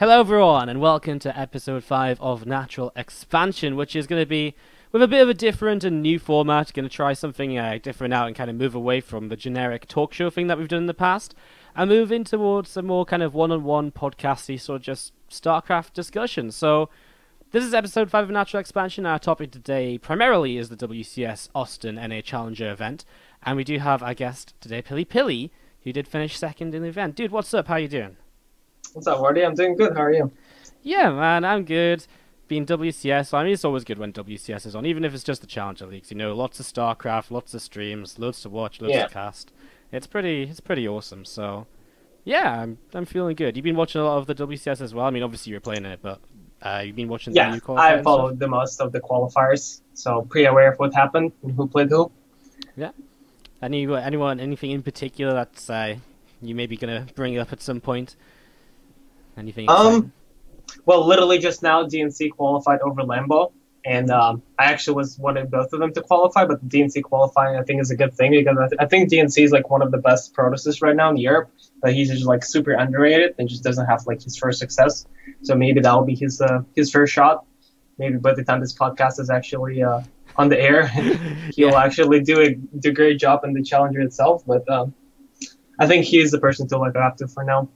Hello, everyone, and welcome to episode 5 of Natural Expansion, which is going to be with a bit of a different and new format. Going to try something uh, different out and kind of move away from the generic talk show thing that we've done in the past and move in towards a more kind of one on one podcasty sort of just StarCraft discussion. So, this is episode 5 of Natural Expansion. Our topic today primarily is the WCS Austin NA Challenger event, and we do have our guest today, Pilly Pilly, who did finish second in the event. Dude, what's up? How you doing? What's up, Wardy? I'm doing good. How are you? Yeah, man, I'm good. Being WCS, I mean, it's always good when WCS is on, even if it's just the Challenger Leagues. You know, lots of StarCraft, lots of streams, loads to watch, loads Yeah. to cast. It's pretty, it's pretty awesome. So, yeah, I'm, I'm feeling good. You've been watching a lot of the WCS as well. I mean, obviously you're playing it, but uh, you've been watching the Yeah, new qualifiers I followed the most of the qualifiers, so pretty aware of what happened and who played who. stuff? Any, anyone, anything in particular that's uh, you maybe gonna bring up at some point? Anything? exciting? Um, well, literally just now, DNC qualified over Lambo, and um, I actually was wanting both of them to qualify, but DNC qualifying I think is a good thing because I, th- I think DNC is like one of the best Protoses right now in Europe, but he's just like super underrated and just doesn't have like his first success. So maybe that will be his uh, his first shot. Maybe by the time this podcast is actually uh, on the air, he'll Yeah. actually do a do a great job in the challenger itself. But um, I think he is the person to look up to for now.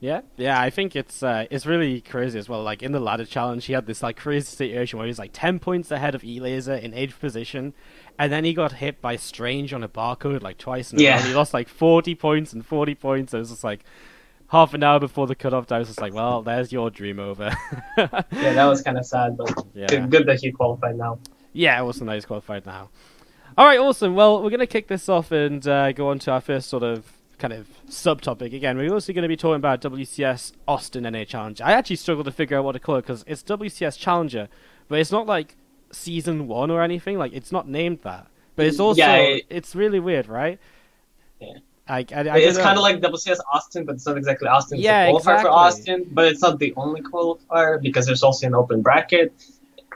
Yeah, yeah, I think it's uh, it's really crazy as well. Like in the ladder challenge, he had this like crazy situation where he was like ten points ahead of E Laser in eighth position, and then he got hit by Strange on a barcode like twice in a row. Yeah. And he lost like forty points and forty points. It was just like half an hour before the cutoff time. I was just like, well, there's your dream over. Yeah, that was kind of sad, but yeah. good, good that he qualified now. Yeah, it was a nice qualified now. All right, awesome. Well, we're going to kick this off and uh, go on to our first sort of kind of subtopic. Again, we're also going to be talking about WCS Austin NA Challenger. I actually struggle to figure out what to call it because it's WCS Challenger, but it's not like season one or anything. Like it's not named that, but it's also Yeah, it- it's really weird, right? Yeah. I, I, I it's kind of like WCS Austin, but it's not exactly Austin. It's Yeah, a qualifier exactly. for Austin, but it's not the only qualifier because there's also an open bracket.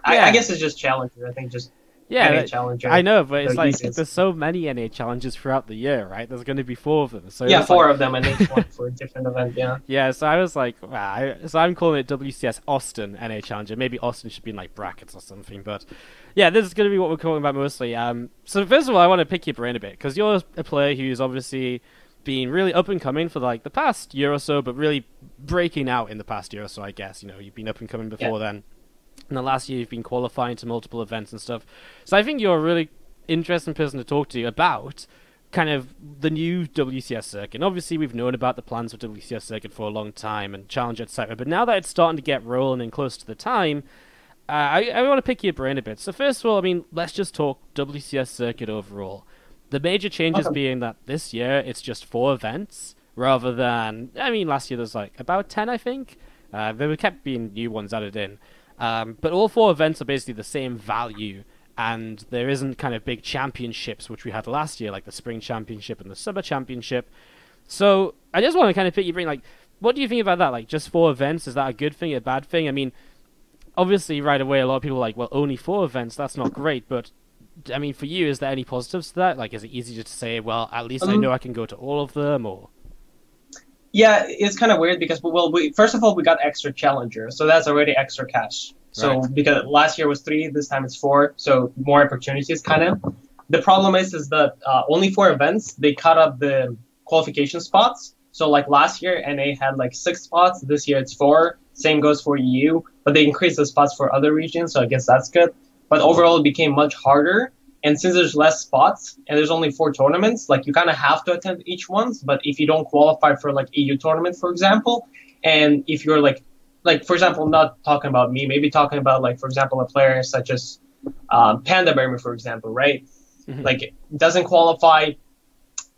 I, Yeah. I guess it's just challenger. I think just yeah. any that- challenger. I know, but it's like there's so many NA challenges throughout the year, right? There's going to be four of them. So yeah, it's like- four of them and each one for a different event. Yeah. Yeah, so I was like, wow. I, so I'm calling it WCS Austin NA Challenger. Maybe Austin should be in like brackets or something. But yeah, this is going to be what we're talking about mostly. Um, so first of all, I want to pick your brain a bit because you're a player who's obviously been really up and coming for like the past year or so, but really breaking out in the past year or so. I guess you know you've been up and coming before then. And the last year you've been qualifying to multiple events and stuff. So I think you're a really interesting person to talk to about kind of the new WCS circuit. And obviously, we've known about the plans for WCS circuit for a long time and challenge, etc. But now that it's starting to get rolling and close to the time, uh, I, I want to pick your brain a bit. So first of all, I mean, let's just talk WCS circuit overall. The major changes Okay. being that this year it's just four events rather than I mean last year there's like about ten I think. Uh, there were kept being new ones added in, um, but all four events are basically the same value, and there isn't kind of big championships which we had last year like the spring championship and the summer championship. So I just want to kind of pick your brain like, what do you think about that? Like just four events is that a good thing, a bad thing? I mean, obviously right away a lot of people are like, well, only four events, that's not great, but I mean, for you, is there any positives to that? Like, is it easier to say, well, at least I Um, know I can go to all of them, or Yeah, it's kind of weird because well, we first of all we got extra challenger, so that's already extra cash. So Right. because last year was three, this time it's four, so more opportunities kind of. The problem is is that uh, only four events they cut up the qualification spots. So like last year NA had like six spots, this year it's four. Same goes for EU, but they increased the spots for other regions, so I guess that's good. But overall, it became much harder. And since there's less spots and there's only four tournaments, like you kind of have to attend each ones. But if you don't qualify for like EU tournament, for example, and if you're like, like for example, not talking about me, maybe talking about like for example a player such as um, Panda Bearman, for example, right? Mhm. Like doesn't qualify.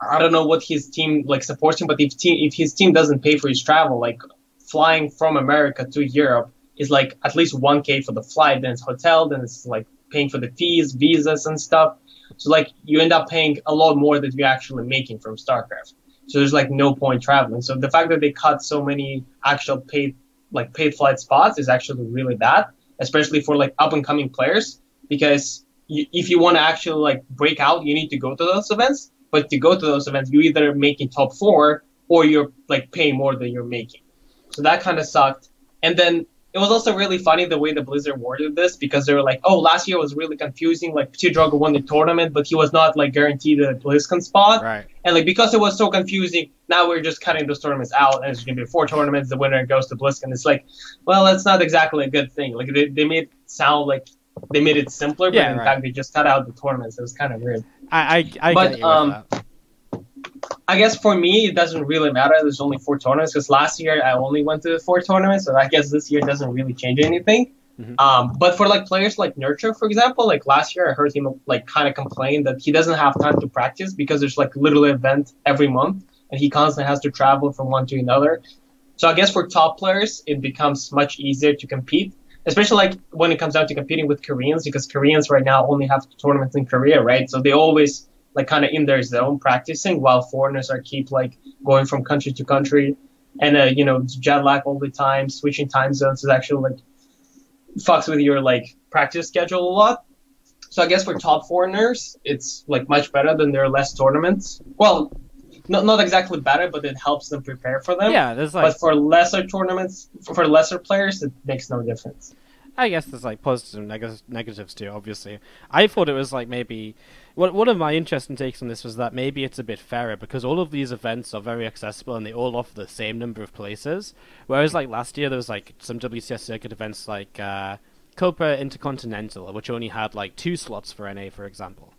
I don't know what his team like supports him, but if team if his team doesn't pay for his travel, like flying from America to Europe is like at least one k for the flight, then it's hotel, then it's like paying for the fees, visas, and stuff. So like you end up paying a lot more than you're actually making from StarCraft. So there's like no point traveling. So the fact that they cut so many actual paid like paid flight spots is actually really bad, especially for like up and coming players. Because you, if you want to actually like break out, you need to go to those events. But to go to those events, you either making top four or you're like paying more than you're making. So that kind of sucked. And then it was also really funny the way the Blizzard worded this because they were like, "Oh, last year was really confusing. Like Ptudrogo won the tournament, but he was not like guaranteed a BlizzCon spot. Right. And like because it was so confusing, now we're just cutting those tournaments out, and it's gonna be four tournaments. The winner goes to BlizzCon. It's like, well, that's not exactly a good thing. Like they, they made it sound like they made it simpler, but Yeah, in right. fact they just cut out the tournaments. It was kind of weird. I I, I But, um, that. I guess for me, it doesn't really matter. There's only four tournaments because last year I only went to four tournaments, so I guess this year doesn't really change anything. Mhm. Um, but for like players like Nurture, for example, like last year I heard him like kind of complain that he doesn't have time to practice because there's like literally an event every month, and he constantly has to travel from one to another. So I guess for top players, it becomes much easier to compete, especially like when it comes down to competing with Koreans, because Koreans right now only have tournaments in Korea, right? So they always like kind of in their zone practicing, while foreigners are keep like going from country to country, and uh, you know jet lag all the time, switching time zones is actually like fucks with your like practice schedule a lot. So I guess for top foreigners, it's like much better than there are less tournaments. Well, not not exactly better, but it helps them prepare for them. Yeah, there's like But for lesser tournaments, for lesser players, it makes no difference. I guess there's like positives and neg- negatives too. Obviously, I thought it was like maybe one one of my interesting takes on this was that maybe it's a bit fairer because all of these events are very accessible and they all offer the same number of places. Whereas like last year there was like some WCS circuit events like uh, Copa Intercontinental, which only had like two slots for NA, for example,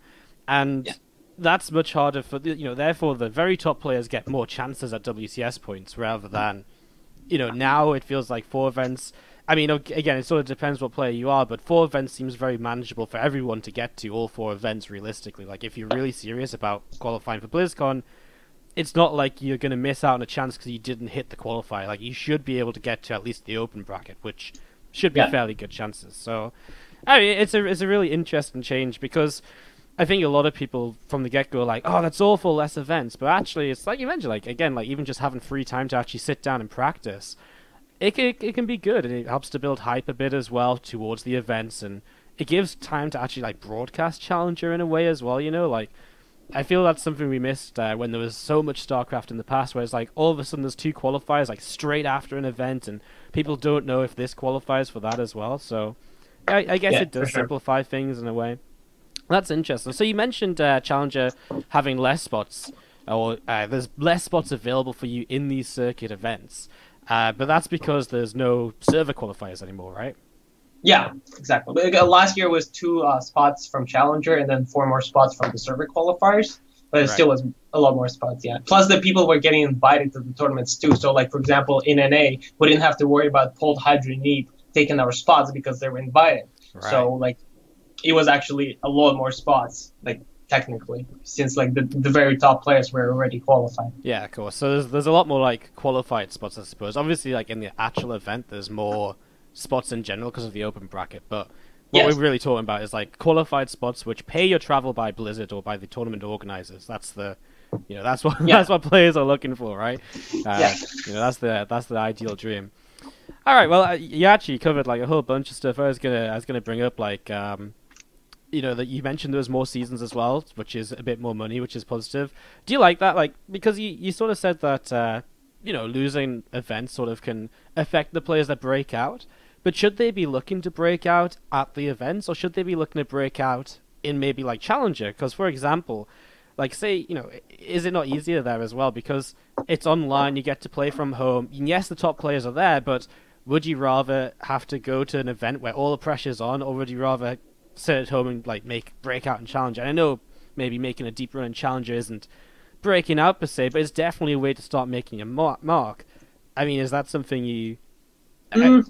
and Yeah. that's much harder for the, you know. Therefore, the very top players get more chances at WCS points rather than you know, now it feels like four events. I mean, again, it sort of depends what player you are, but four events seems very manageable for everyone to get to all four events realistically. Like, if you're really serious about qualifying for BlizzCon, it's not like you're going to miss out on a chance because you didn't hit the qualifier. Like, you should be able to get to at least the open bracket, which should be Yeah. fairly good chances. So, I mean, it's a it's a really interesting change because I think a lot of people from the get go are like, oh, that's awful, less events. But actually, it's like you mentioned, like again, like even just having free time to actually sit down and practice, it can, it can be good, and it helps to build hype a bit as well towards the events, and it gives time to actually like broadcast Challenger in a way as well. You know, like I feel that's something we missed uh, when there was so much StarCraft in the past, where it's like all of a sudden there's two qualifiers like straight after an event, and people don't know if this qualifies for that as well. So I, I guess Yeah, it does sure. simplify things in a way. That's interesting. So you mentioned uh, Challenger having less spots, or uh, there's less spots available for you in these circuit events, uh, but that's because there's no server qualifiers anymore, right? Yeah, exactly. But, uh, Last year was two uh, spots from Challenger and then four more spots from the server qualifiers. But it Right. still was a lot more spots, yeah. Plus, the people were getting invited to the tournaments too. So, like for example, in NA, we didn't have to worry about Polt Hydra Neeb taking our spots because they were invited. Right. So, like, it was actually a lot more spots, like technically, since like the, the very top players were already qualified. Yeah, of course. So there's there's a lot more like qualified spots, I suppose. Obviously, like in the actual event, there's more spots in general because of the open bracket. But what Yes. we're really talking about is like qualified spots which pay your travel by Blizzard or by the tournament organizers. That's the you know that's what Yeah. that's what players are looking for, right? Uh, Yeah. You know that's the that's the ideal dream. All right. Well, uh, you actually covered like a whole bunch of stuff. I was gonna I was gonna bring up like um, you know that you mentioned there was more seasons as well, which is a bit more money, which is positive. Do you like that? Like because you you sort of said that uh, you know losing events sort of can affect the players that break out. But should they be looking to break out at the events, or should they be looking to break out in maybe like Challenger? Because for example, like say you know, is it not easier there as well because it's online, you get to play from home. And yes, the top players are there, but would you rather have to go to an event where all the pressure's on, or would you rather sit at home and like make breakout and challenger? And I know maybe making a deep run in challenger isn't breaking out per se, but it's definitely a way to start making a mar- mark. I mean, is that something you? Mm,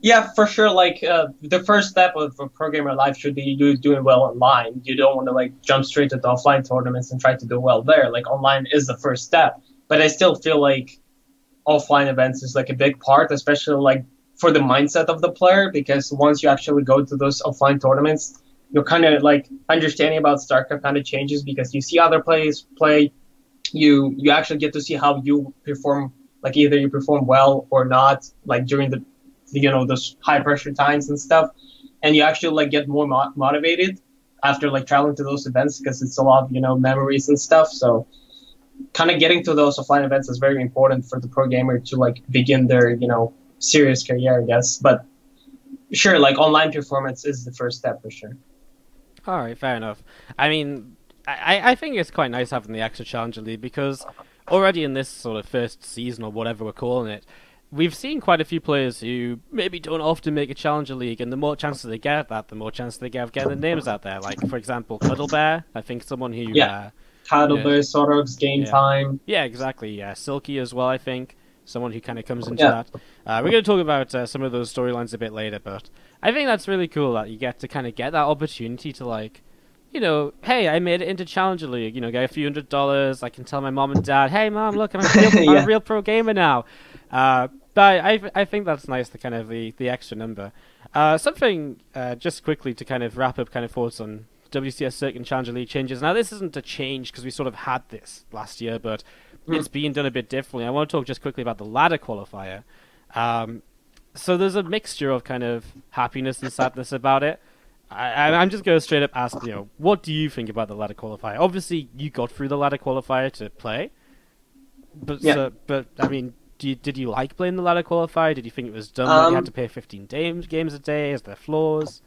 yeah, for sure. Like uh, the first step of a programmer life should be you doing well online. You don't want to like jump straight to the offline tournaments and try to do well there. Like online is the first step, but I still feel like offline events is like a big part, especially like for the mindset of the player. Because once you actually go to those offline tournaments, you're kind of like understanding about StarCraft kind of changes because you see other players play. You you actually get to see how you perform. Like either you perform well or not. Like during the you know those high pressure times and stuff and you actually like get more mo- motivated after like traveling to those events because it's a lot of you know memories and stuff so kind of getting to those offline events is very important for the pro gamer to like begin their you know serious career, I guess. But sure, like online performance is the first step for sure. All right, fair enough. I mean, I, I think it's quite nice having the extra Challenger League because already in this sort of first season or whatever we're calling it, we've seen quite a few players who maybe don't often make a Challenger League, and the more chances they get at that, the more chances they get of getting their names out there. Like, for example, Cuddle Bear, I think someone who. Yeah. Uh, Cuddle Yeah. Bear, Sorog's game Yeah. time. yeah, exactly. Yeah, Silky as well, I think. Someone who kind of comes into Yeah. that. Uh, we're going to talk about uh, some of those storylines a bit later, but I think that's really cool that you get to kind of get that opportunity to, like, you know, hey, I made it into Challenger League. You know, get a few hundred dollars. I can tell my mom and dad, hey, mom, look, I'm a real, I'm a real pro gamer now. Uh, but I, I think that's nice, the kind of the, the extra number. Uh, something uh, just quickly to kind of wrap up kind of thoughts on WCS Circuit and Challenger League changes. Now, this isn't a change because we sort of had this last year, but it's being done a bit differently. I want to talk just quickly about the ladder qualifier. Um, so there's a mixture of kind of happiness and sadness about it. I, I'm just going to straight up ask, you know, what do you think about the ladder qualifier? Obviously, you got through the ladder qualifier to play, but Yeah. so, but I mean, do you, did you like playing the ladder qualifier? Did you think it was dumb that you had Um, to play 15 games games a day? Is there flaws?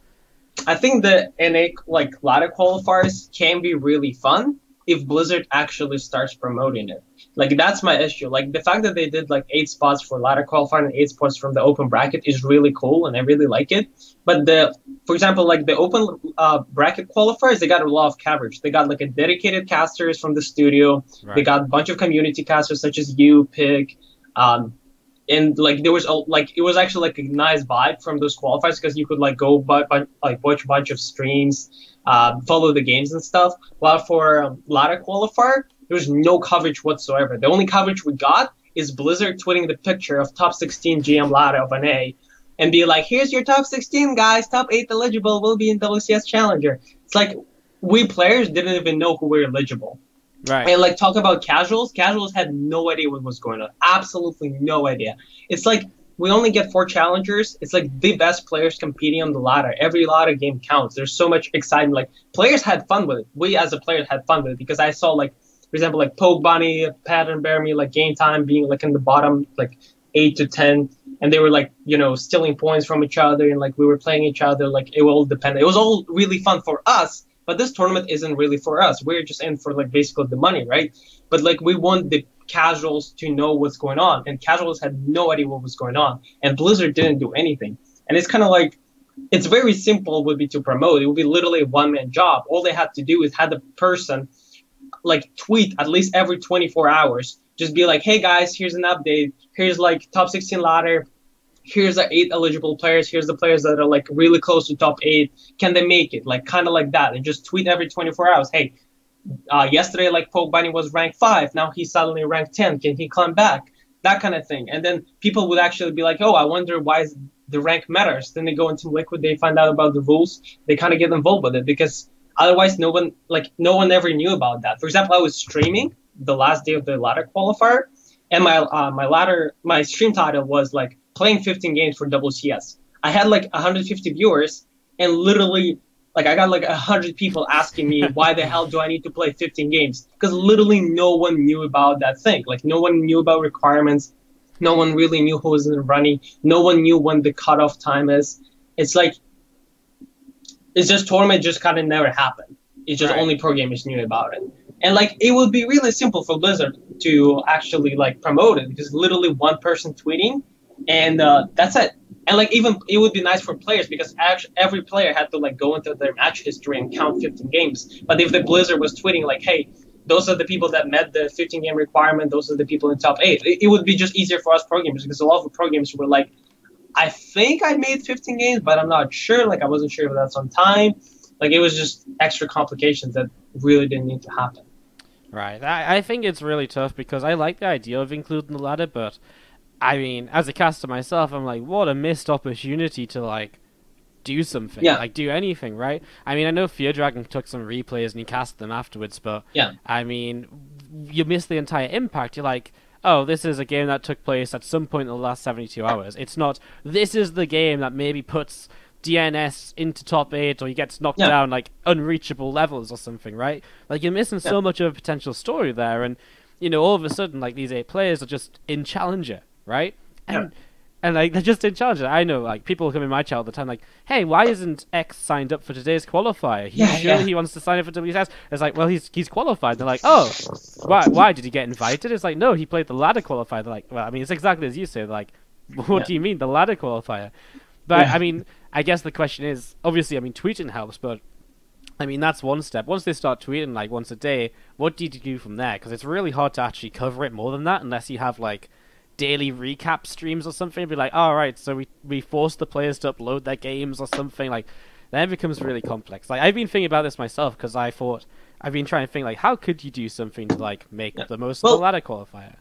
I think the NA like ladder qualifiers can be really fun if Blizzard actually starts promoting it. Like that's my issue. Like the fact that they did like eight spots for ladder qualifier and eight spots from the open bracket is really cool, and I really like it. But the, for example, like the open uh, bracket qualifiers, they got a lot of coverage. They got like a dedicated casters from the studio. They got a bunch of community casters such as you, Pig, um, and like there was a, like it was actually like a nice vibe from those qualifiers because you could like go but like watch a bunch of streams, uh, follow the games and stuff. While for um, ladder qualifier, there was no coverage whatsoever. The only coverage we got is Blizzard tweeting the picture of top 16 GM ladder of an A, and be like, "Here's your top 16 guys. Top eight eligible will be in WCS Challenger." It's like we players didn't even know who were eligible. Right. And like talk about casuals, casuals had no idea what was going on. Absolutely no idea. It's like we only get four challengers. It's like the best players competing on the ladder. Every ladder game counts. There's so much excitement. Like players had fun with it. We as a player had fun with it because I saw like, for example, like Poke Bunny, PandaBearMe, like game time being like in the bottom like eight to ten, and they were like you know stealing points from each other and like we were playing each other. Like it all depended. It was all really fun for us. But this tournament isn't really for us. We're just in for like basically the money, right? But like we want the casuals to know what's going on, and casuals had no idea what was going on, and Blizzard didn't do anything. And it's kind of like it's very simple would be to promote. It would be literally a one man job. All they had to do is have the person like tweet at least every 24 hours. Just be like, hey guys, here's an update. Here's like top 16 ladder. Here's the eight eligible players. Here's the players that are like really close to top eight. Can they make it? Like kind of like that. And just tweet every 24 hours. Hey, uh, yesterday like Poke Bunny was ranked five. Now he's suddenly ranked 10. Can he climb back? That kind of thing. And then people would actually be like, oh, I wonder why the rank matters. Then they go into Liquid. They find out about the rules. They kind of get involved with it because otherwise no one like no one ever knew about that. For example, I was streaming the last day of the ladder qualifier, and my uh, my ladder my stream title was like playing 15 games for WCS. I had like 150 viewers, and literally like I got like 100 people asking me why the hell do I need to play 15 games? Because literally no one knew about that thing. Like no one knew about requirements. No one really knew who was in the running. No one knew when the cutoff time is. It's like it's just tournament just kind of never happened. It's just Right. only pro gamers knew about it. And like it would be really simple for Blizzard to actually like promote it because literally one person tweeting, and uh, that's it. And like even it would be nice for players because every player had to like go into their match history and count 15 games. But if the Blizzard was tweeting like, hey, those are the people that met the 15 game requirement, those are the people in top eight, it, would be just easier for us programmers because a lot of pro gamers were like, I think I made 15 games, but I'm not sure. Like I wasn't sure if that's on time. Like it was just extra complications that really didn't need to happen. Right. I, I think it's really tough because I like the idea of including the ladder, but I mean, as a caster myself, I'm like, what a missed opportunity to like do something, Yeah. like do anything, right? I mean, I know Fear Dragon took some replays and he cast them afterwards, but Yeah. I mean, you miss the entire impact. You're like, oh, this is a game that took place at some point in the last 72 hours. It's not, this is the game that maybe puts DNS into top 8 or he gets knocked Yeah. down like unreachable levels or something, right? Like you're missing so much of a potential story there and you know all of a sudden like these eight players are just in challenger, right? And and like they just didn't challenge it. I know, like people come in my chat all the time, like, "Hey, why isn't X signed up for today's qualifier? He's Yeah, sure yeah. he wants to sign up for WCS." It's like, well, he's he's qualified. They're like, "Oh, why? Why did he get invited?" It's like, no, he played the ladder qualifier. They're like, well, I mean, it's exactly as you say. They're like, what Yeah. do you mean the ladder qualifier? But Yeah. I mean, I guess the question is, obviously, I mean, tweeting helps, but I mean, that's one step. Once they start tweeting like once a day, what do you do from there? Because it's really hard to actually cover it more than that unless you have like daily recap streams or something. Be like, all right, so we we force the players to upload their games or something. Like, then it becomes really complex. Like I've been thinking about this myself because I thought I've been trying to think like, how could you do something to like make Yeah. the most Well- of the ladder qualifier?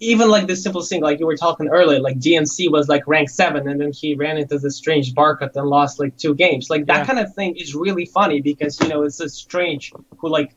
even like the simple thing, like you were talking earlier, like DNC was like rank seven, and then he ran into this strange barcode and lost like two games. Like that Yeah. kind of thing is really funny because you know it's a strange who like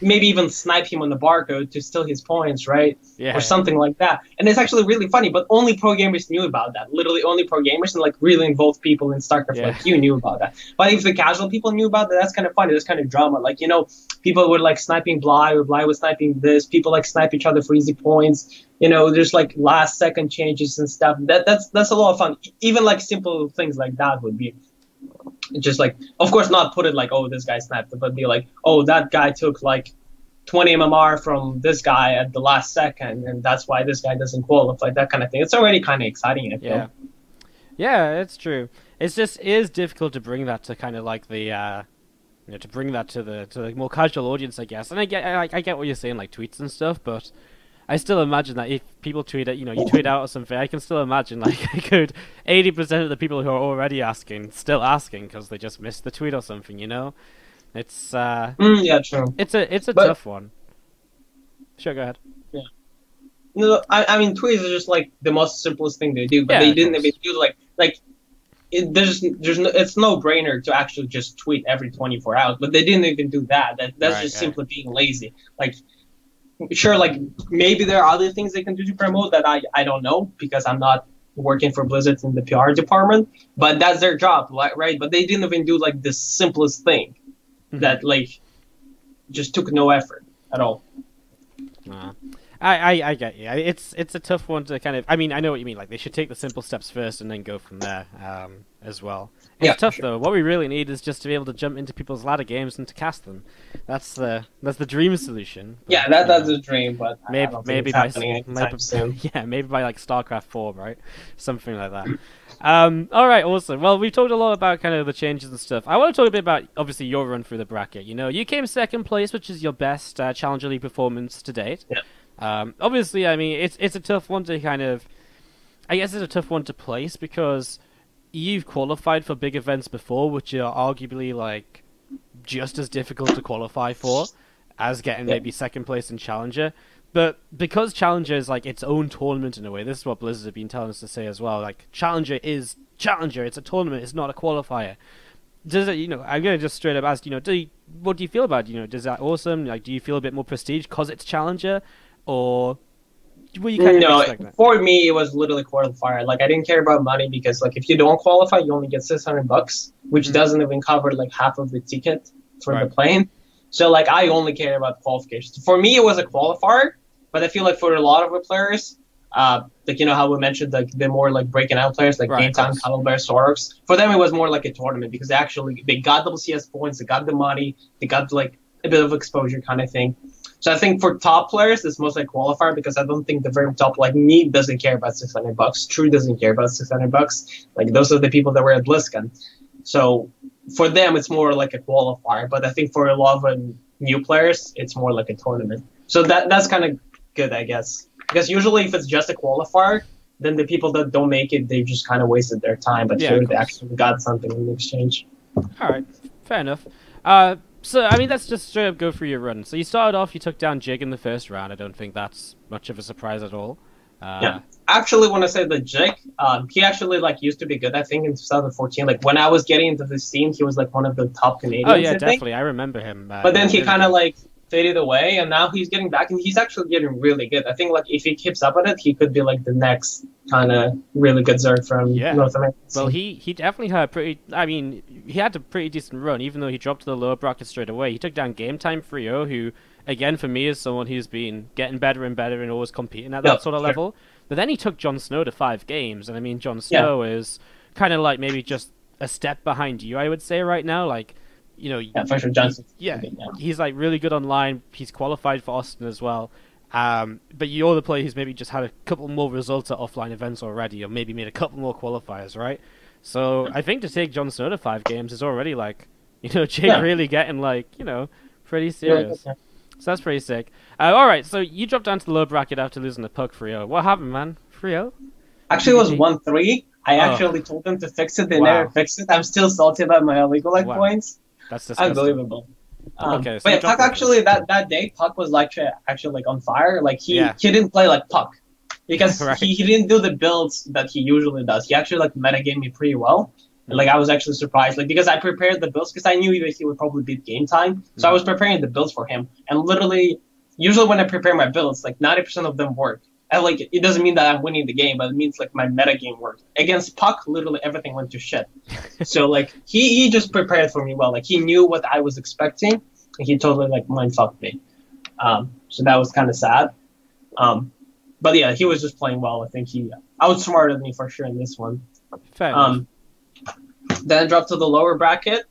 maybe even snipe him on the barcode to steal his points, right? Yeah. or something like that. And it's actually really funny, but only pro gamers knew about that. Literally, only pro gamers and like really involved people in StarCraft Yeah. like you knew about that. But if the casual people knew about that, that's kind of funny. That's kind of drama. Like you know, people were like sniping Bly, or Bly was sniping this. People like snipe each other for easy points. You know, there's like last second changes and stuff. That that's that's a lot of fun. Even like simple things like that would be just like, of course, not put it like, oh, this guy sniped, but be like, oh, that guy took like 20 MMR from this guy at the last second, and that's why this guy doesn't qualify. That kind of thing. It's already kind of exciting. I. Yeah. Yeah, it's true. It's just is difficult to bring that to kind of like the uh you know, to bring that to the to the more casual audience, I guess. And I get I, I get what you're saying, like tweets and stuff, but I still imagine that if people tweet it, you know, you tweet out or something, I can still imagine like I could 80% of the people who are already asking still asking because they just missed the tweet or something, you know. It's uh Mm, yeah, true. it's a it's a But- tough one. Sure, go ahead. Yeah. No, I, I mean, tweets are just like the most simplest thing they do, but Yeah, they didn't even do like like. It, there's there's no, it's no brainer to actually just tweet every 24 hours, but they didn't even do that. That that's Right, just simply being lazy. Like, sure, like maybe there are other things they can do to promote that I I don't know because I'm not working for Blizzard in the PR department, but that's their job, like, right? But they didn't even do like the simplest thing Mhm. that like just took no effort at all. Uh, I, I, I get you. It's it's a tough one to kind of. I mean, I know what you mean. Like they should take the simple steps first and then go from there um, as well. It's Yeah, tough sure. though. What we really need is just to be able to jump into people's ladder games and to cast them. That's the that's the dream solution. But, Yeah, that that's a dream, but maybe maybe by maybe, soon. yeah maybe by like StarCraft four, right? Something like that. um, all right, awesome. Well, we've talked a lot about kind of the changes and stuff. I want to talk a bit about obviously your run through the bracket. You know, you came second place, which is your best uh, Challenger League performance to date. Yeah. Um, obviously, I mean, it's it's a tough one to kind of, I guess it's a tough one to place because you've qualified for big events before, which are arguably like just as difficult to qualify for as getting maybe second place in Challenger. But because Challenger is like its own tournament in a way, this is what Blizzard have been telling us to say as well. Like Challenger is Challenger; it's a tournament; it's not a qualifier. Does it? You know, I'm gonna just straight up ask. You know, do you, what do you feel about? it? You know, does that awesome? Like, do you feel a bit more prestige because it's Challenger, or were you kind no, of that? for me it was literally qualifier. Like I didn't care about money because like if you don't qualify, you only get six hundred bucks, which Mhm. doesn't even cover like half of the ticket for Right. the plane. So like I only care about qualifications. For me, it was a qualifier, but I feel like for a lot of the players, uh, like you know how we mentioned like the more like breaking out players like Right, Time, course. Cuddle Bear, Sorox. For them, it was more like a tournament because they actually they got WCS points, they got the money, they got like a bit of exposure kind of thing. So I think for top players, it's mostly a qualifier because I don't think the very top like me doesn't care about 600 bucks. True doesn't care about 600 bucks. Like those are the people that were at BlizzCon. So for them, it's more like a qualifier. But I think for a lot of new players, it's more like a tournament. So that that's kind of good, I guess. Because usually, if it's just a qualifier, then the people that don't make it, they just kind of wasted their time. But Yeah, here, they actually got something in exchange. All right, fair enough. Uh, so I mean, let's just straight up go through your run. So you started off, you took down Jig in the first round. I don't think that's much of a surprise at all. Uh, Yeah. Actually, when I say the Jake, um, he actually like used to be good. I think in 2014, like when I was getting into the scene, he was like one of the top Canadians. Oh yeah, I definitely. I remember him. Uh, But then he kind of like faded away, and now he's getting back, and he's actually getting really good. I think like if he keeps up on it, he could be like the next kind of really good Zerg from Yeah. North America. Well, he he definitely had a pretty. I mean, he had a pretty decent run, even though he dropped to the lower bracket straight away. He took down Game Time Frio, who, again, for me, is someone who's been getting better and better and always competing at that Yeah, sort of sure. level. But then he took Jon Snow to five games, and I mean, Jon Snow yeah. is kind of like maybe just a step behind you, I would say right now. Like, you know, yeah, Johnson. Yeah, yeah, he's like really good online. He's qualified for Austin as well. Um, but you're the player who's maybe just had a couple more results at offline events already, or maybe made a couple more qualifiers, right? So I think to take Jon Snow to five games is already like, you know, Jake yeah. really getting like, you know, pretty serious. Yeah, so that's pretty sick. Uh, all right, so you dropped down to the low bracket after losing the puck 3 What happened, man? 3 Actually, it was 1 3. I oh. actually told them to fix it. They wow. never fixed it. I'm still salty about my illegal like wow. points. That's disgusting. Unbelievable. Um, okay, so but yeah, Puck actually that, that day Puck was like actually like on fire. Like he yeah. he didn't play like Puck because right. he, he didn't do the builds that he usually does. He actually like metagame me pretty well. And, like I was actually surprised, like because I prepared the builds because I knew he would probably beat game time, so mm I was preparing the builds for him. And literally, usually when I prepare my builds, like ninety percent of them work. And like it doesn't mean that I'm winning the game, but it means like my meta game worked. Against Puck, literally everything went to shit. so like he he just prepared for me well. Like he knew what I was expecting, and he totally like mind fucked me. Um, so that was kind of sad. Um, but yeah, he was just playing well. I think he outsmarted me for sure in this one. Fair um, then I dropped to the lower bracket.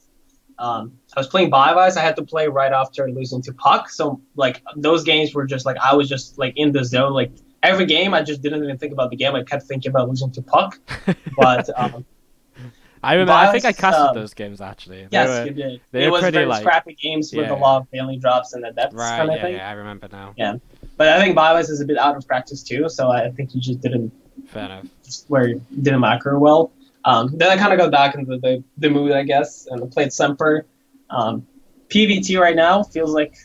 Um, I was playing Bye-byes. I had to play right after losing to Puck. So like those games were just like I was just like in the zone. Like every game, I just didn't even think about the game. I kept thinking about losing to Puck. But um, I remember. I think I casted um, those games actually. Yes, were, you did. They it was pretty very like, scrappy games with yeah. a lot of failing drops and the depths right, kind of yeah, thing. Yeah, I remember now. Yeah, but I think Bye-byes is a bit out of practice too. So I think he just didn't. Fair enough. Where didn't macro well. Um, then I kind of got back into the, the mood, I guess, and I played Semper. Um, PVT right now feels like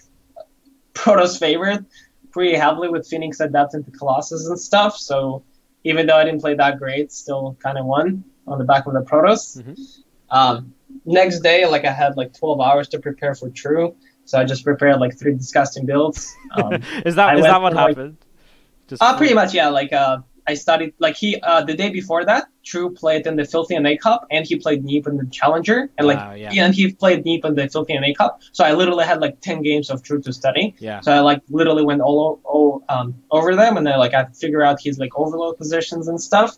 Proto's favorite pretty heavily with Phoenix adapting to Colossus and stuff. So even though I didn't play that great, still kind of won on the back of the Protoss. Mm-hmm. Um, next day, like I had like 12 hours to prepare for True, so I just prepared like three disgusting builds. Um, is that is that what happened? Just uh, pretty much, yeah. Like uh, I studied like he uh, the day before that, True played in the Filthy and A Cup and he played Neeb in the Challenger and like wow, yeah. and he played Neeb in the Filthy and A Cup. So I literally had like ten games of True to study. Yeah. So I like literally went all, all um, over them and then like I figure out his like overlord positions and stuff.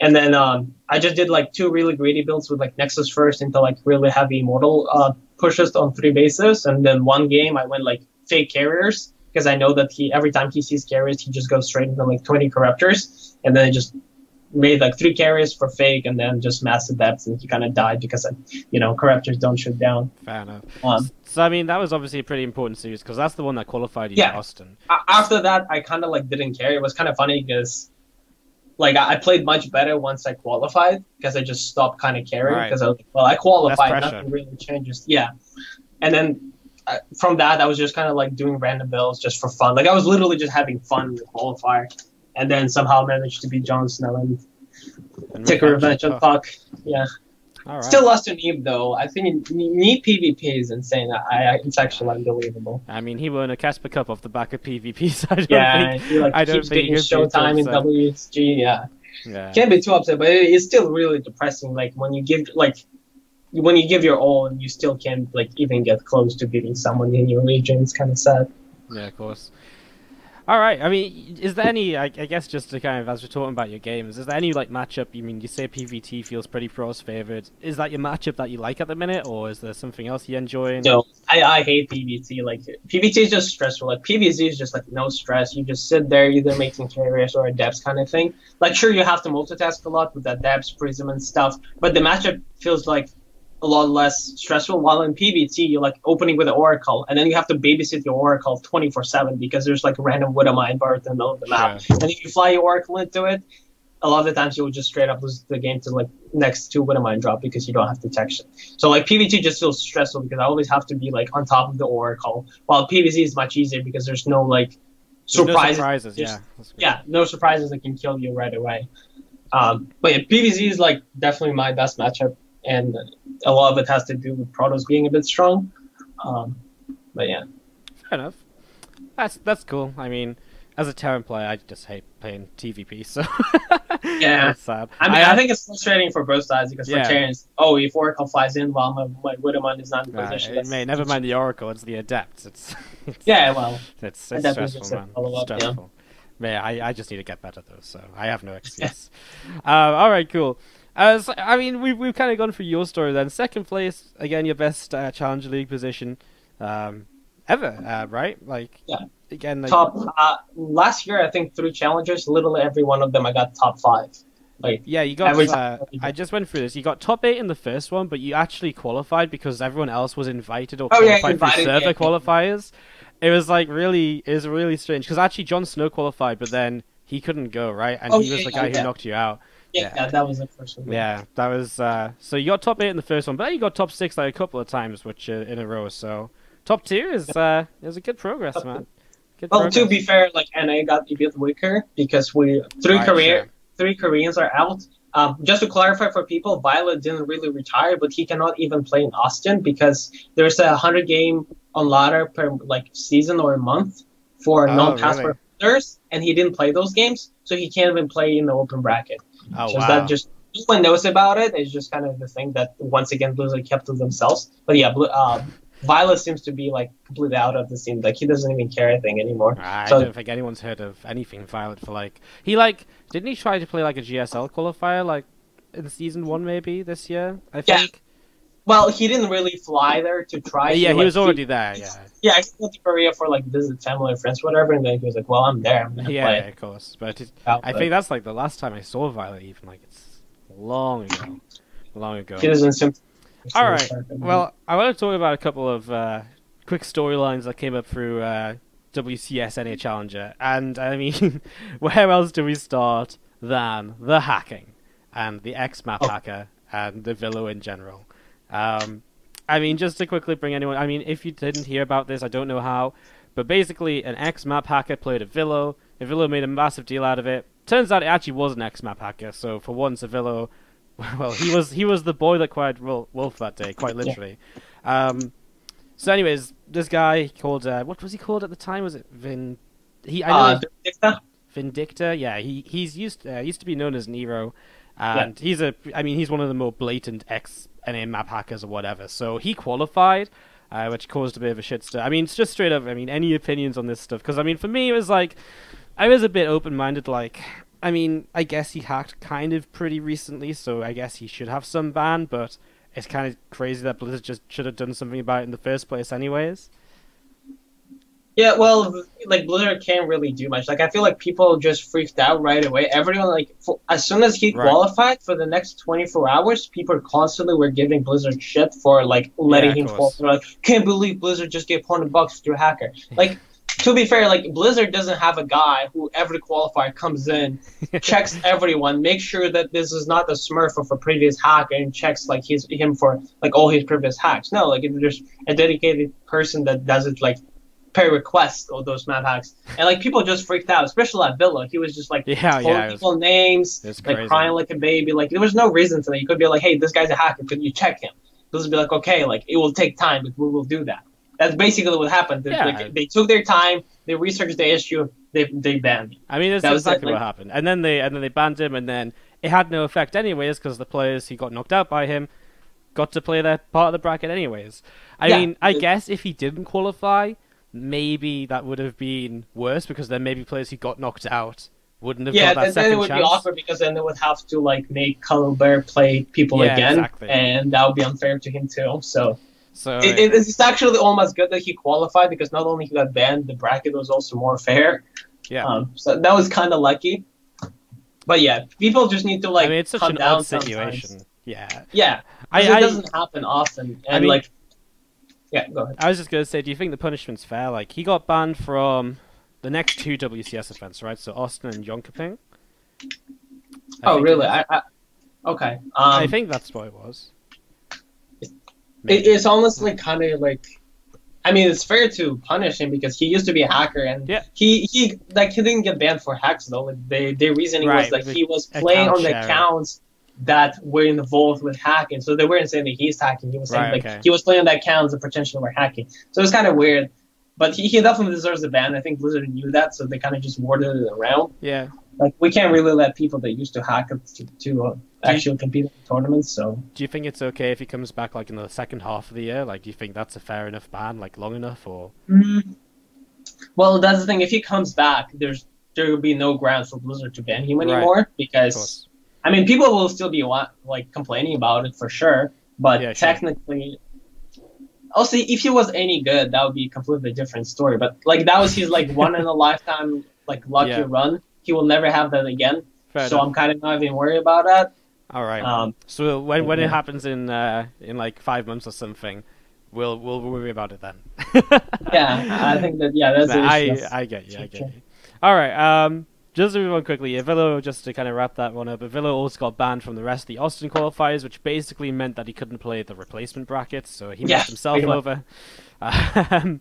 And then um, I just did like two really greedy builds with like Nexus first into like really heavy Immortal uh, pushes on three bases, and then one game I went like fake carriers because I know that he every time he sees carriers, he just goes straight into like 20 corruptors, and then I just made like three carriers for fake, and then just massive depths, and he kind of died because you know corruptors don't shoot down. Fair enough. Um, so I mean, that was obviously a pretty important series because that's the one that qualified you yeah. to Austin. After that, I kind of like didn't care. It was kind of funny because like I played much better once I qualified because I just stopped kind of caring because right. I was well I qualified nothing really changes yeah and then from that, I was just kind of like doing random builds just for fun. Like I was literally just having fun with qualifier, and then somehow managed to beat Jon Snow and, and take a revenge on Puck. Yeah. Still lost to Neeb though. I think Neeb PvP is insane. I, I, it's actually unbelievable. I mean, he won a KeSPA Cup off the back of PvP. So I don't yeah, think, he like I don't think showtime in WSG. Yeah. yeah. Can't be too upset, but it's still really depressing. Like when you give like when you give your all and you still can't like even get close to beating someone in your region, it's kind of sad. Yeah, of course. All right. I mean, is there any? I, I, guess just to kind of as we're talking about your games, is there any like matchup? You mean you say PVT feels pretty pros favored? Is that your matchup that you like at the minute, or is there something else you enjoy? No, I, I hate PVT. Like PVT is just stressful. Like PVZ is just like no stress. You just sit there either making carriers or adepts kind of thing. Like sure you have to multitask a lot with adepts, prism and stuff, but the matchup feels like a lot less stressful. While in PVT, you're like opening with an Oracle, and then you have to babysit your Oracle 24 7 because there's like a random Widowmine bird in the middle of the map. Yeah. And if you fly your Oracle into it, a lot of the times you will just straight up lose the game to like next to Widowmine drop because you don't have detection. So like PVT just feels stressful because I always have to be like on top of the Oracle. While PVZ is much easier because there's no like surprises. No surprises, yeah. Yeah, no surprises that can kill you right away. Um, but yeah, PVZ is like definitely my best matchup and a lot of it has to do with Protoss being a bit strong. Um, but yeah, fair enough. That's that's cool. I mean, as a Terran player, I just hate playing TVP. So yeah, that's sad. I mean, I, I, think it's frustrating for both sides because yeah. for Terrans, oh, if Oracle flies in while my, my Widowmine is not in position, it may never mind the Oracle. It's the Adepts. It's, it's yeah, well, it's, it's stressful, man. Up, stressful. Yeah, I, I just need to get better though, so I have no excuse. um, all right, cool. So, I mean, we've we've kind of gone through your story then. Second place, again, your best uh, Challenger League position um, ever, uh, right? Like, Yeah. again, like, top uh, last year I think three challengers, literally every one of them I got top five. Like Yeah, you got. Uh, I just went through this. You got top eight in the first one, but you actually qualified because everyone else was invited or Oh, yeah, qualified invited, through server yeah. qualifiers. It was like really, it was really strange because actually Jon Snow qualified, but then he couldn't go right, and Oh, he was yeah, the guy yeah. who knocked you out. Yeah, Yeah. that was the first one. Yeah, that was. Uh, so you got top eight in the first one, but then you got top six like a couple of times, which uh, in a row. So top two is uh, is a good progress, man. Good Well, progress. to be fair, like NA got a bit weaker because we three Right, Korea sure. three Koreans are out. Um, just to clarify for people, Violet didn't really retire, but he cannot even play in Austin because there's a hundred game on ladder per like season or a month for Oh, non-passport players, and he didn't play those games, so he can't even play in the open bracket. Oh so wow. that just no one knows about it. It's just kind of the thing that once again Blizzard kept to themselves. But yeah, uh, Violet seems to be like completely out of the scene. Like he doesn't even care anything anymore. I So- don't think anyone's heard of anything Violet for like he like didn't he try to play like a GSL qualifier like in season one maybe this year I Yeah. Well, he didn't really fly there to try. yeah he like, was already there yeah yeah, he went to Korea for like visit family or friends, whatever, and then he was like, "Well, I'm there. I'm gonna yeah, play." of course but it, out, I but think that's like the last time I saw Violet even like it's long ago long ago he doesn't seem. all right well I want to talk about a couple of uh, quick storylines that came up through uh, WCS NA Challenger and I mean where else do we start than the hacking and the X map Oh. hacker and the Villo in general. Um, I mean, just to quickly bring anyone, I mean, if you didn't hear about this, I don't know how, but basically, an X map hacker played Avilo. A Villo made a massive deal out of it. Turns out it actually was an X map hacker. So for once, Avilo, well, he was he was the boy that cried wolf that day, quite literally. Um, so, anyways, this guy called uh, what was he called at the time? Was it Vin? He I know Uh, he's- Dicta? Vindicta, yeah, he he's used uh, used to be known as Nero, and he's a I mean he's one of the more blatant ex NA map hackers or whatever. So he qualified, uh, which caused a bit of a shitstorm. I mean, it's just straight up. I mean, any opinions on this stuff? Because I mean, for me, it was like I was a bit open minded. Like, I mean, I guess he hacked kind of pretty recently, so I guess he should have some ban, but. It's kind of crazy that Blizzard just should have done something about it in the first place, anyways. Yeah, well, like Blizzard can't really do much. Like I feel like people just freaked out right away. Everyone like for, as soon as he Right. qualified for the next 24 hours, people constantly were giving Blizzard shit for like letting Yeah, him fall. They're like, can't believe Blizzard just gave 100 bucks to a hacker. Like. To be fair, like Blizzard doesn't have a guy who every qualifier comes in, checks everyone, makes sure that this is not the Smurf of a previous hack, and checks like his him for like all his previous hacks. No, like there's a dedicated person that does it like per request all those map hacks, and like people just freaked out, especially at Villa. He was just like Yeah, calling yeah, it was- people names, like crazy. crying like a baby. Like there was no reason to that. You could be like, hey, this guy's a hacker. Could you check him? Those would be like, okay, like it will take time, but we will do that. That's basically what happened. They, Yeah. like, they took their time, they researched the issue, they they banned him. I mean, that's That was exactly like- what happened. And then they and then they banned him, and then it had no effect anyways because the players who got knocked out by him got to play their part of the bracket anyways. I Yeah. mean, I guess if he didn't qualify, maybe that would have been worse because then maybe players who got knocked out wouldn't have Yeah, got that then, then it would chance. be awkward because then they would have to like make Cuddle Bear play people Yeah, again, exactly. and that would be unfair to him too. So So it, it, it's actually almost good that he qualified because not only he got banned, the bracket was also more fair. yeah, Um, so that was kind of lucky. But yeah, people just need to like I mean, it's such an down odd situation. sometimes. Yeah, Yeah, I, it doesn't happen often, and mean- like, yeah, go ahead. I was just gonna say, do you think the punishment's fair? Like, he got banned from the next two WCS events, right? So Austin and Jonkoping. I Oh, really? I, I okay. Um, I think that's what it was. It, it's honestly kind of like, I mean, it's fair to punish him because he used to be a hacker and Yeah. he he like he didn't get banned for hacks though. Like they their reasoning Right, was that he was playing on the sharing. accounts that were involved with hacking. So they weren't saying that he's hacking. He was saying Right, like okay. he was playing on the accounts that potentially were hacking. So it's kind of weird. But he, he definitely deserves a ban. I think Blizzard knew that, so they kind of just worded it around. yeah. Like we can't really let people that used to hack to, to uh, you- actually compete in tournaments. So Do you think it's okay if he comes back like in the second half of the year? Like, do you think that's a fair enough ban, like long enough, or Mm. Well, that's the thing. If he comes back, there's there will be no grounds for Blizzard to ban him anymore Of because. I mean people will still be wa- like complaining about it for sure, but Yeah, sure. technically. Also, if he was any good, that would be a completely different story. But like that was his like one in a lifetime like lucky Yeah. run. He will never have that again. Fair so enough. I'm kind of not even worried about that. All right. Um, so when when it happens in uh, in like five months or something, we'll we'll worry about it then. yeah, I think that yeah, that's the I. I get you. I get you. All right. Um, just to move on quickly, Avilo, just to kind of wrap that one up, Avilo also got banned from the rest of the Austin qualifiers, which basically meant that he couldn't play the replacement bracket, so he Yeah, messed himself over. Um,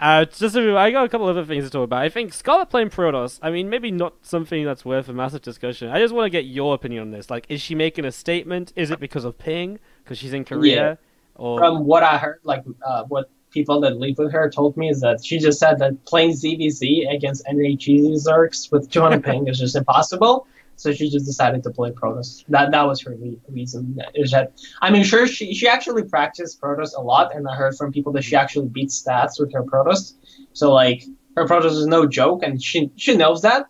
uh, just to, I got a couple other things to talk about. I think Scarlett playing Protoss. I mean, maybe not something that's worth a massive discussion. I just want to get your opinion on this. Like, is she making a statement? Is it because of ping? Because she's in Korea? Or From what I heard, like uh, what people that live with her told me is that she just said that playing ZVZ against any cheesy Zergs with 200 ping is just impossible. So she just decided to play Protoss. That that was her re- reason. Is that I mean, sure, she she actually practiced Protoss a lot, and I heard from people that she actually beats stats with her Protoss. So like her Protoss is no joke, and she she knows that.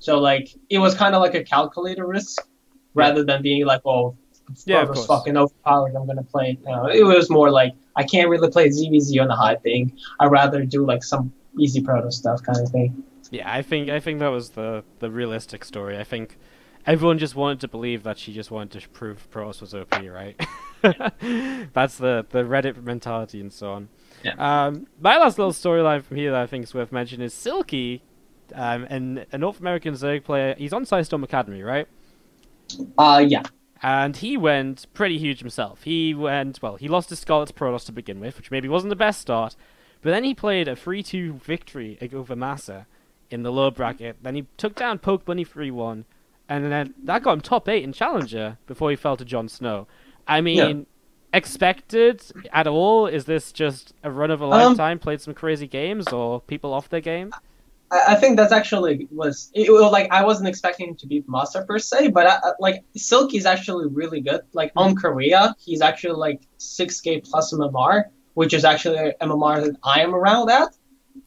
So like it was kind of like a calculated risk, rather than being like, oh, Yeah, Protoss fucking overpowered. I'm gonna play. You know, it was more like I can't really play ZVZ on the high thing. I'd rather do like some easy Protoss stuff kind of thing. Yeah, I think I think that was the the realistic story. I think everyone just wanted to believe that she just wanted to prove Protoss was OP, right? That's the the Reddit mentality and so on. Yeah. Um, my last little storyline from here that I think is worth mentioning is Silky, um, and a North American Zerg player. He's on Storm Academy, right? Uh, yeah. And he went pretty huge himself. He went well. He lost to Scarlett's Protoss to begin with, which maybe wasn't the best start. But then he played a 3-2 victory over Masa in the low bracket. Then he took down Poke Bunny 3-1, and then that got him top eight in Challenger before he fell to Jon Snow. I mean, expected at all? Is this just a run of a Um, lifetime? Played some crazy games, or people off their game? I, I think that's actually was it, was like I wasn't expecting him to beat Masa per se, but I, I, like Silky's actually really good. Like on Korea, he's actually like six K plus MMR, which is actually MMR that I am around at.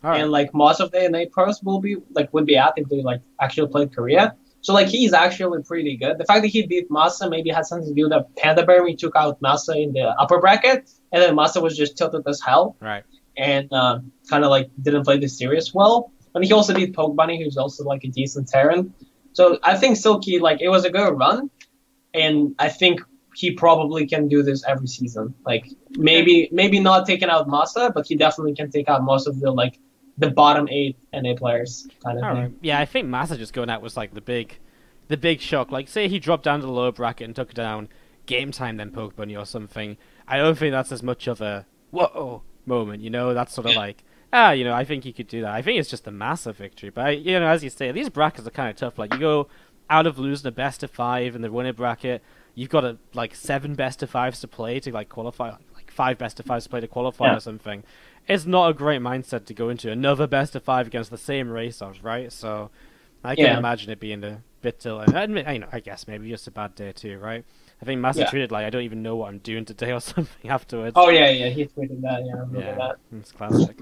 Right. and like most of the NA pros will be like would be at if they like actually played Korea. So like he's actually pretty good. The fact that he beat Masa maybe had something to do with that PandaBearMe took out Masa in the upper bracket, and then Masa was just tilted as hell right. and uh, kind of like didn't play the series well. But he also beat Poke Bunny, who's also like a decent Terran. So I think Silky like it was a good run, and I think he probably can do this every season. Like maybe maybe not taking out Masa, but he definitely can take out most of the like the bottom eight NA players kind of All thing. right. Yeah, I think Masa just going out was like the big, the big shock. Like, say he dropped down to the lower bracket and took down Game Time, then Poke Bunny or something. I don't think that's as much of a whoa moment. You know, that's sort of Yeah. like ah, you know, I think he could do that. I think it's just a massive victory. But I, you know, as you say, these brackets are kind of tough. Like you go out of losing a best of five in the winner bracket, you've got a, like seven best of fives to play to like qualify, like five best of fives to play to qualify Yeah. or something. It's not a great mindset to go into another best of five against the same race offs, right? So I can Yeah. imagine it being a bit till and I admit, you know, I guess maybe just a bad day too, right? I think Masa Yeah. treated like I don't even know what I'm doing today or something afterwards. Oh yeah, yeah, he tweeted that. Yeah, I remember yeah, that. it's classic.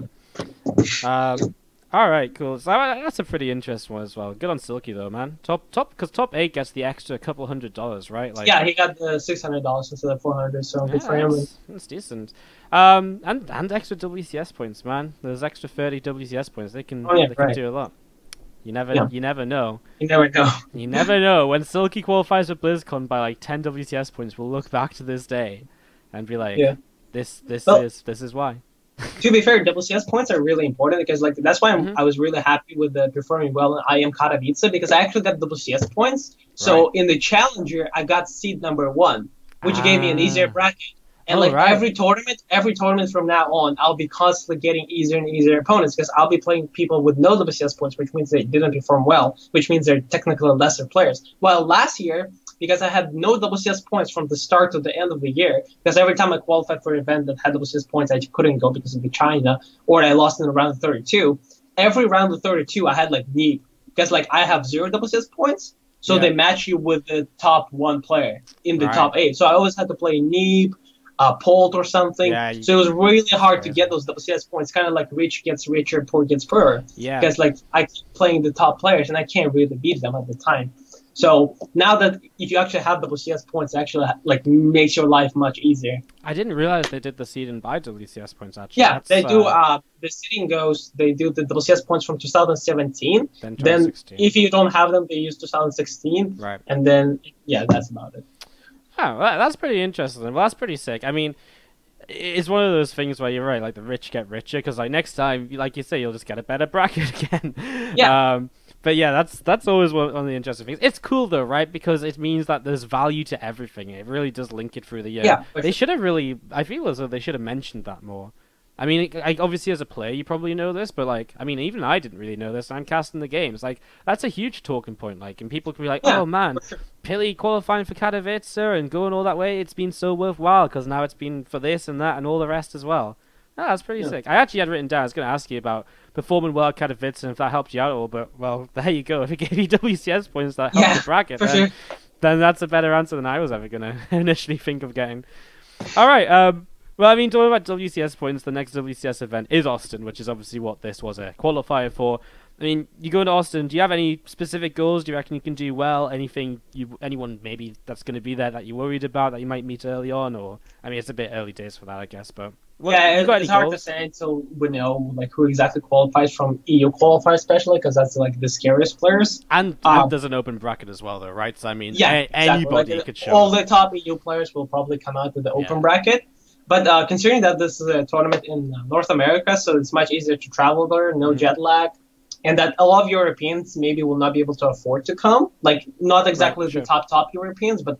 Um, all right, cool. So that's a pretty interesting one as well. Good on Silky though, man. Top top because top eight gets the extra couple hundred dollars, right? Like yeah, he got the six hundred dollars instead of four hundred, so good for him. that's, that's decent. Um, and and extra WCS points, man. There's extra thirty WCS points. They can Oh, yeah, they can right. do a lot. You never Yeah. you never know. You never know. You never know when Silky qualifies for BlizzCon by like ten WCS points. We'll look back to this day and be like, Yeah. this this Well- is this is why. To be fair, WCS points are really important because like that's why I'm, Mhm. I was really happy with the performing well in IEM Katowice because I actually got WCS points. So Right. in the challenger, I got seed number one, which gave me an easier Ah. bracket. And Oh, like right. every tournament, every tournament from now on, I'll be constantly getting easier and easier opponents because I'll be playing people with no WCS points, which means they didn't perform well, which means they're technically lesser players. While last year, because I had no WCS points from the start to the end of the year, because every time I qualified for an event that had WCS points, I couldn't go because of the China, or I lost in the round of 32. Every round of 32, I had like Neeb, because like I have zero WCS points, so Yeah. they match you with the top one player in the Right. top eight. So I always had to play Neeb, uh, Polt or something. Yeah, so it was really hard to get those WCS points. Kind of like rich gets richer, poor gets poorer. Yeah. Because like I keep playing the top players and I can't really beat them at the time. So now that if you actually have WCS points, it actually like makes your life much easier. I didn't realize they did the seed and buy WCS points actually. Yeah, That's, they do. uh, Uh, the seeding goes. They do the WCS points from 2017. then Then if you don't have them, they use 2016, right. and then yeah, that's about it. Oh, that's pretty interesting. Well, that's pretty sick. I mean, it's one of those things where you're right, like the rich get richer, because like next time, like you say, you'll just get a better bracket again. Yeah. Um, but yeah, that's that's always one, of the interesting things. It's cool though, right? Because it means that there's value to everything. It really does link it through the year. Yeah, They should have really. I feel as though they should have mentioned that more. I mean, like obviously as a player, you probably know this, but like, I mean, even I didn't really know this. I'm casting the games. Like, that's a huge talking point. Like, and people can be like, Yeah, "Oh man, sure. Pili qualifying for Katowice and going all that way, it's been so worthwhile because now it's been for this and that and all the rest as well. Ah, that's pretty Yeah. sick. I actually had written down, I was going to ask you about performing well at Katowice and if that helped you out at all, but well, there you go. If it gave you WCS points that helped Yeah, the bracket, then, sure. then that's a better answer than I was ever going to initially think of getting. All right. Um, well, I mean, talking about WCS points, the next WCS event is Austin, which is obviously what this was a qualifier for. I mean, you go to Austin. Do you have any specific goals? Do you reckon you can do well? Anything you, anyone maybe that's going to be there that you're worried about that you might meet early on, or I mean, it's a bit early days for that, I guess. But yeah, it, it's hard to say until we know like who exactly qualifies from EU qualifier, especially because that's like the scariest players. And, Um, and there's an open bracket as well, though, right? So I mean, Yeah, a- exactly. anybody Like, could show. All the top EU players will probably come out to the open Yeah. bracket. But uh, considering that this is a tournament in North America, so it's much easier to travel there, no Mhm. jet lag, and that a lot of Europeans maybe will not be able to afford to come. Like not exactly sure. the top top Europeans, but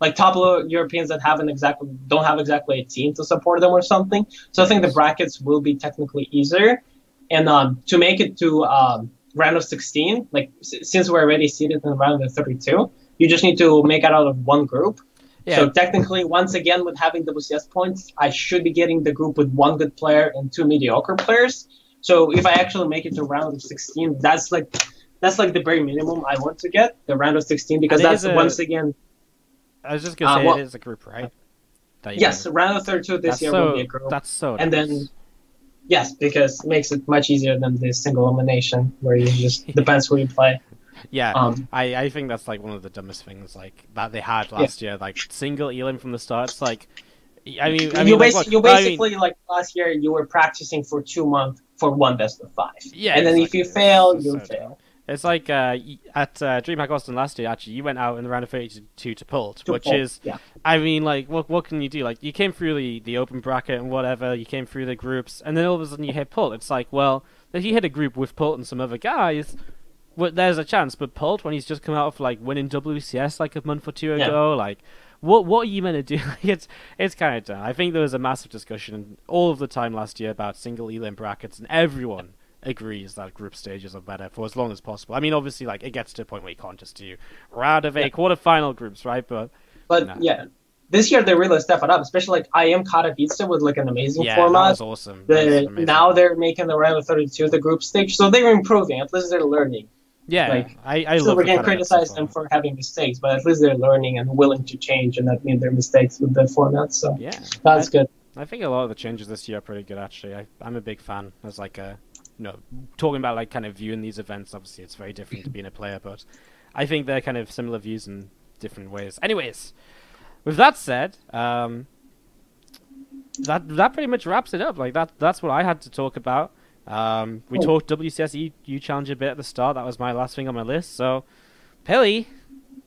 like top lo- Europeans that haven't exactly don't have exactly a team to support them or something. So I think the brackets will be technically easier, and um, to make it to um, round of 16, like s- since we're already seated in round of 32, you just need to make it out of one group. yeah, So technically, once again, with having WCS points, I should be getting the group with one good player and two mediocre players. So if I actually make it to round of 16, that's like that's like the very minimum I want to get the round of 16 because that's a- once again I was just gonna uh, say well- it is a group, right? Yes, can- round of 32 this that's year so, will be a group, That's so. and nice. then yes, because it makes it much easier than the single elimination where you just depends who you play. yeah, Um, I, I think that's like one of the dumbest things like that they had last year. Like single elim from the start. It's like, I mean, I mean, you, like, basi- you I mean, basically like last year you were practicing for two months for one best of five. Yeah, and then exactly. if you fail, you so fail. It's like uh, at uh, DreamHack Austin last year. Actually, you went out in the round of thirty-two to Polt, To which fail. is, yeah. I mean, like, what what can you do? Like, you came through the, the open bracket and whatever. You came through the groups, and then all of a sudden you hit Polt. It's like, well, if you hit a group with Polt and some other guys, well, there's a chance. But Polt, when he's just come out of like winning WCS like a month or two Yeah. ago, like. What what are you meant to do? it's it's kind of dumb. I think there was a massive discussion all of the time last year about single elim brackets, and everyone agrees that group stages are better for as long as possible. I mean, obviously, like it gets to a point where you can't just do round of eight Yeah. quarterfinal groups, right? But But No. yeah, this year they really stepped it up, especially like IEM Katowice with like an amazing yeah, that format. was awesome. That was The, amazing. now they're making the round of 32 the group stage, so they're improving. At least they're learning. yeah, like, I I so love we the can Katowice criticize them for having mistakes, but at least they're learning and willing to change and admit their mistakes with the format. So Yeah, that's I, good. I think a lot of the changes this year are pretty good. Actually, I, I'm a big fan. As like a, you know, talking about like kind of viewing these events. Obviously, it's very different to being a player, but I think they're kind of similar views in different ways. Anyways, with that said, um, that that pretty much wraps it up. Like that that's what I had to talk about. Um, we Cool. talked WCS EU challenge a bit at the start. That was my last thing on my list. So, Pilly,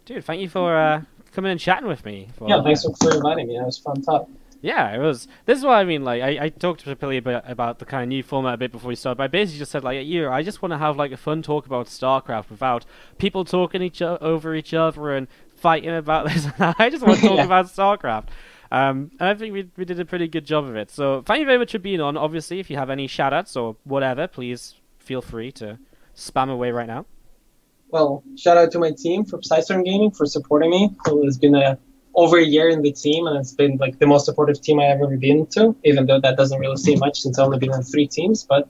dude, thank you for uh, coming and chatting with me. For, Yeah, thanks for inviting me. That was fun talk. Yeah, it was. This is what I mean. Like, I, I talked to Pilly about, about the kind of new format a bit before we started. But I basically just said, like, yeah, I just want to have like a fun talk about StarCraft without people talking each o- over each other and fighting about this. I just want to talk Yeah. about StarCraft. Um, and I think we we did a pretty good job of it. So thank you very much for being on. Obviously, if you have any shoutouts or whatever, please feel free to spam away right now. Well, shout out to my team from Psistorm Gaming for supporting me. It has been a over a year in the team, and it's been like the most supportive team I've ever been to. Even though that doesn't really say much since I've only been in three teams, but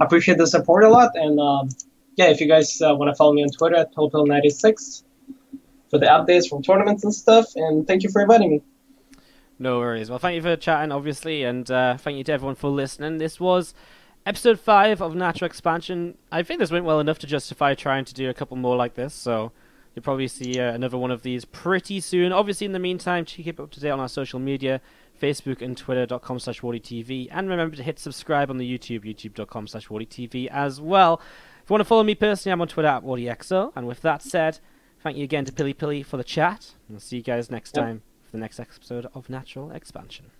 I appreciate the support a lot. And um, yeah, if you guys uh, want to follow me on Twitter at Topil96 for the updates from tournaments and stuff. And thank you for inviting me. No worries. Well, thank you for chatting, obviously, and uh, thank you to everyone for listening. This was episode five of Natural Expansion. I think this went well enough to justify trying to do a couple more like this. So you'll probably see uh, another one of these pretty soon. Obviously, in the meantime, keep up to date on our social media. Facebook and Twitter.com slash TV. And remember to hit subscribe on the YouTube, YouTube.com slash TV as well. If you want to follow me personally, I'm on Twitter at WardyXO. And with that said, thank you again to Pilly Pilly for the chat. And I'll see you guys next time for the next episode of Natural Expansion.